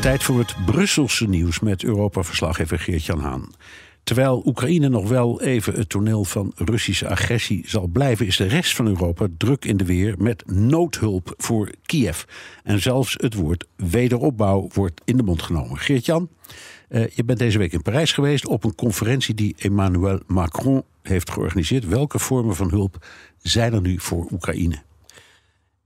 Tijd voor het Brusselse nieuws met Europa-verslaggever Geert-Jan Haan. Terwijl Oekraïne nog wel even het toneel van Russische agressie zal blijven, is de rest van Europa druk in de weer met noodhulp voor Kiev. En zelfs het woord wederopbouw wordt in de mond genomen. Geert-Jan, eh, je bent deze week in Parijs geweest op een conferentie die Emmanuel Macron heeft georganiseerd. Welke vormen van hulp zijn er nu voor Oekraïne?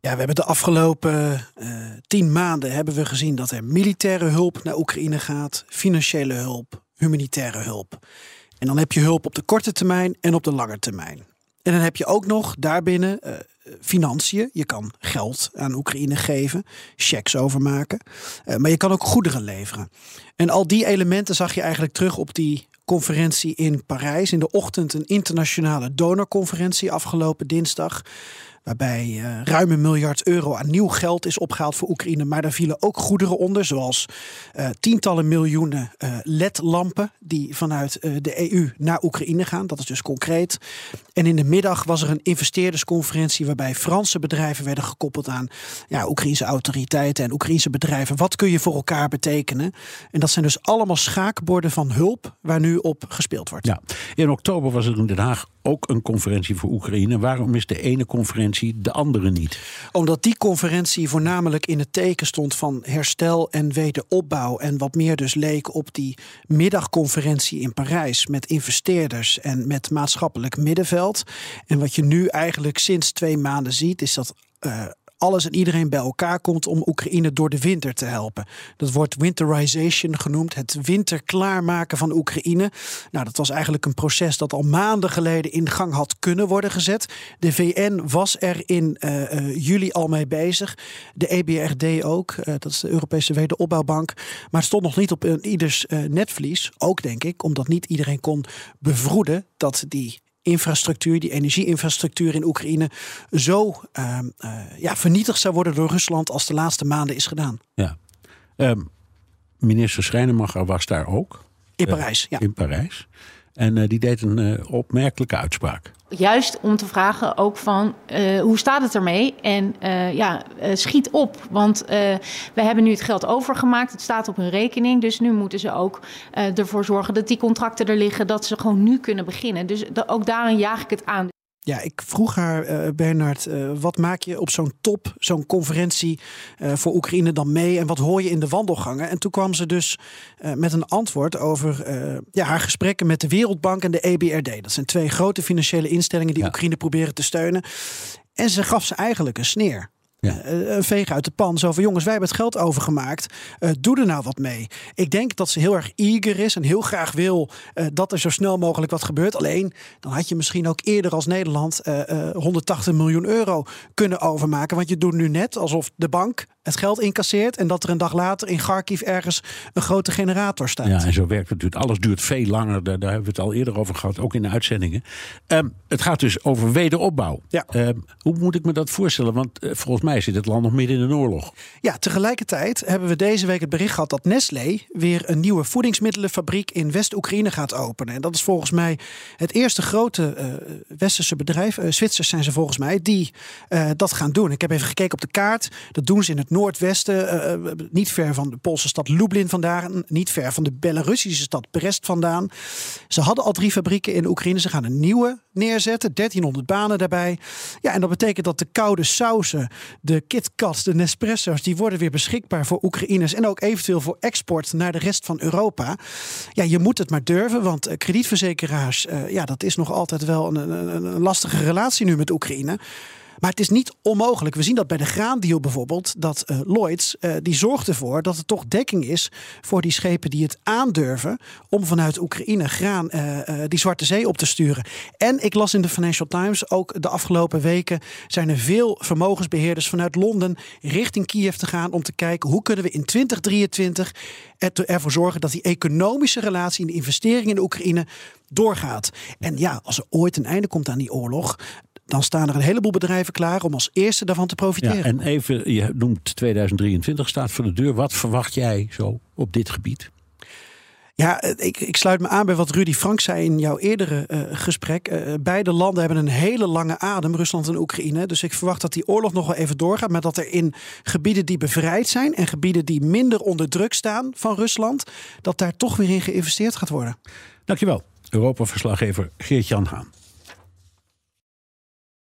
Ja, we hebben de afgelopen uh, tien maanden hebben we gezien dat er militaire hulp naar Oekraïne gaat, financiële hulp, humanitaire hulp. En dan heb je hulp op de korte termijn en op de lange termijn. En dan heb je ook nog daarbinnen uh, financiën. Je kan geld aan Oekraïne geven, checks overmaken. Uh, maar je kan ook goederen leveren. En al die elementen zag je eigenlijk terug op die conferentie in Parijs. In de ochtend een internationale donorconferentie afgelopen dinsdag. Waarbij uh, ruim een miljard euro aan nieuw geld is opgehaald voor Oekraïne. Maar daar vielen ook goederen onder, zoals uh, tientallen miljoenen uh, LED-lampen die vanuit de EU naar Oekraïne gaan. Dat is dus concreet. En in de middag was er een investeerdersconferentie waarbij Franse bedrijven werden gekoppeld aan ja, Oekraïnse autoriteiten en Oekraïnse bedrijven. Wat kun je voor elkaar betekenen? En dat zijn dus allemaal schaakborden van hulp waar nu op gespeeld wordt. Ja. In oktober was er in Den Haag ook een conferentie voor Oekraïne. Waarom is de ene conferentie de andere niet? Omdat die conferentie voornamelijk in het teken stond van herstel en wederopbouw. En wat meer dus leek op die middagconferentie in Parijs met investeerders en met maatschappelijk middenveld. En wat je nu eigenlijk sinds twee maanden ziet, is dat. Uh, alles en iedereen bij elkaar komt om Oekraïne door de winter te helpen. Dat wordt winterization genoemd, het winter klaarmaken van Oekraïne. Nou, dat was eigenlijk een proces dat al maanden geleden in gang had kunnen worden gezet. De VN was er in uh, uh, juli al mee bezig. De EBRD ook, uh, dat is de Europese Wederopbouwbank. Maar het stond nog niet op ieders netvlies. Ook denk ik, omdat niet iedereen kon bevroeden dat die infrastructuur, die energieinfrastructuur in Oekraïne, zo uh, uh, ja, vernietigd zou worden door Rusland als de laatste maanden is gedaan. Ja. Um, minister Schrijnemacher was daar ook. In Parijs, ja. In Parijs. En uh, die deed een opmerkelijke uitspraak. Juist om te vragen ook van uh, hoe staat het ermee? En ja, schiet op. Want we hebben nu het geld overgemaakt. Het staat op hun rekening. Dus nu moeten ze ook ervoor zorgen dat die contracten er liggen. Dat ze gewoon nu kunnen beginnen. Dus ook daarin jaag ik het aan. Ja, ik vroeg haar, uh, Bernard, uh, wat maak je op zo'n top, zo'n conferentie uh, voor Oekraïne dan mee? En wat hoor je in de wandelgangen? En toen kwam ze dus met een antwoord over ja, haar gesprekken met de Wereldbank en de EBRD. Dat zijn twee grote financiële instellingen die ja. Oekraïne proberen te steunen. En ze gaf ze eigenlijk een sneer. Ja. Uh, een veeg uit de pan. Zo van jongens, wij hebben het geld overgemaakt. Uh, doe er nou wat mee. Ik denk dat ze heel erg eager is en heel graag wil dat er zo snel mogelijk wat gebeurt. Alleen dan had je misschien ook eerder als Nederland 180 miljoen euro kunnen overmaken. Want je doet nu net alsof de bank het geld incasseert en dat er een dag later in Kharkiv ergens een grote generator staat. Ja, en zo werkt het natuurlijk. Alles duurt veel langer. Daar, daar hebben we het al eerder over gehad, ook in de uitzendingen. Um, het gaat dus over wederopbouw. Ja. Um, hoe moet ik me dat voorstellen? Want uh, volgens mij zit het land nog midden in een oorlog. Ja, tegelijkertijd hebben we deze week het bericht gehad dat Nestlé weer een nieuwe voedingsmiddelenfabriek in West-Oekraïne gaat openen. En dat is volgens mij het eerste grote uh, westerse bedrijf, uh, Zwitsers zijn ze volgens mij, die uh, dat gaan doen. Ik heb even gekeken op de kaart. Dat doen ze in het noordwesten, niet ver van de Poolse stad Lublin vandaan, niet ver van de Belarussische stad Brest vandaan. Ze hadden al drie fabrieken in Oekraïne. Ze gaan een nieuwe neerzetten, 1300 banen daarbij. Ja, en dat betekent dat de koude sausen, de KitKats, de Nespresso's, die worden weer beschikbaar voor Oekraïners en ook eventueel voor export naar de rest van Europa. Ja, je moet het maar durven, want kredietverzekeraars, uh, ja, dat is nog altijd wel een, een, een lastige relatie nu met Oekraïne. Maar het is niet onmogelijk. We zien dat bij de graandeal bijvoorbeeld. Dat uh, Lloyds, uh, die zorgt ervoor dat er toch dekking is voor die schepen die het aandurven. Om vanuit Oekraïne graan uh, die Zwarte Zee op te sturen. En ik las in de Financial Times ook de afgelopen weken zijn er veel vermogensbeheerders vanuit Londen richting Kiev te gaan. Om te kijken hoe kunnen we in 2023 ervoor zorgen dat die economische relatie en de investeringen in de Oekraïne doorgaat. En ja, als er ooit een einde komt aan die oorlog, dan staan er een heleboel bedrijven klaar om als eerste daarvan te profiteren. Ja, en even, je noemt 2023 staat voor de deur. Wat verwacht jij zo op dit gebied? Ja, ik, ik, sluit me aan bij wat Rudy Frank zei in jouw eerdere uh, gesprek. Uh, beide landen hebben een hele lange adem, Rusland en Oekraïne. Dus ik verwacht dat die oorlog nog wel even doorgaat. Maar dat er in gebieden die bevrijd zijn en gebieden die minder onder druk staan van Rusland, dat daar toch weer in geïnvesteerd gaat worden. Dankjewel, Europa-verslaggever Geert-Jan Haan.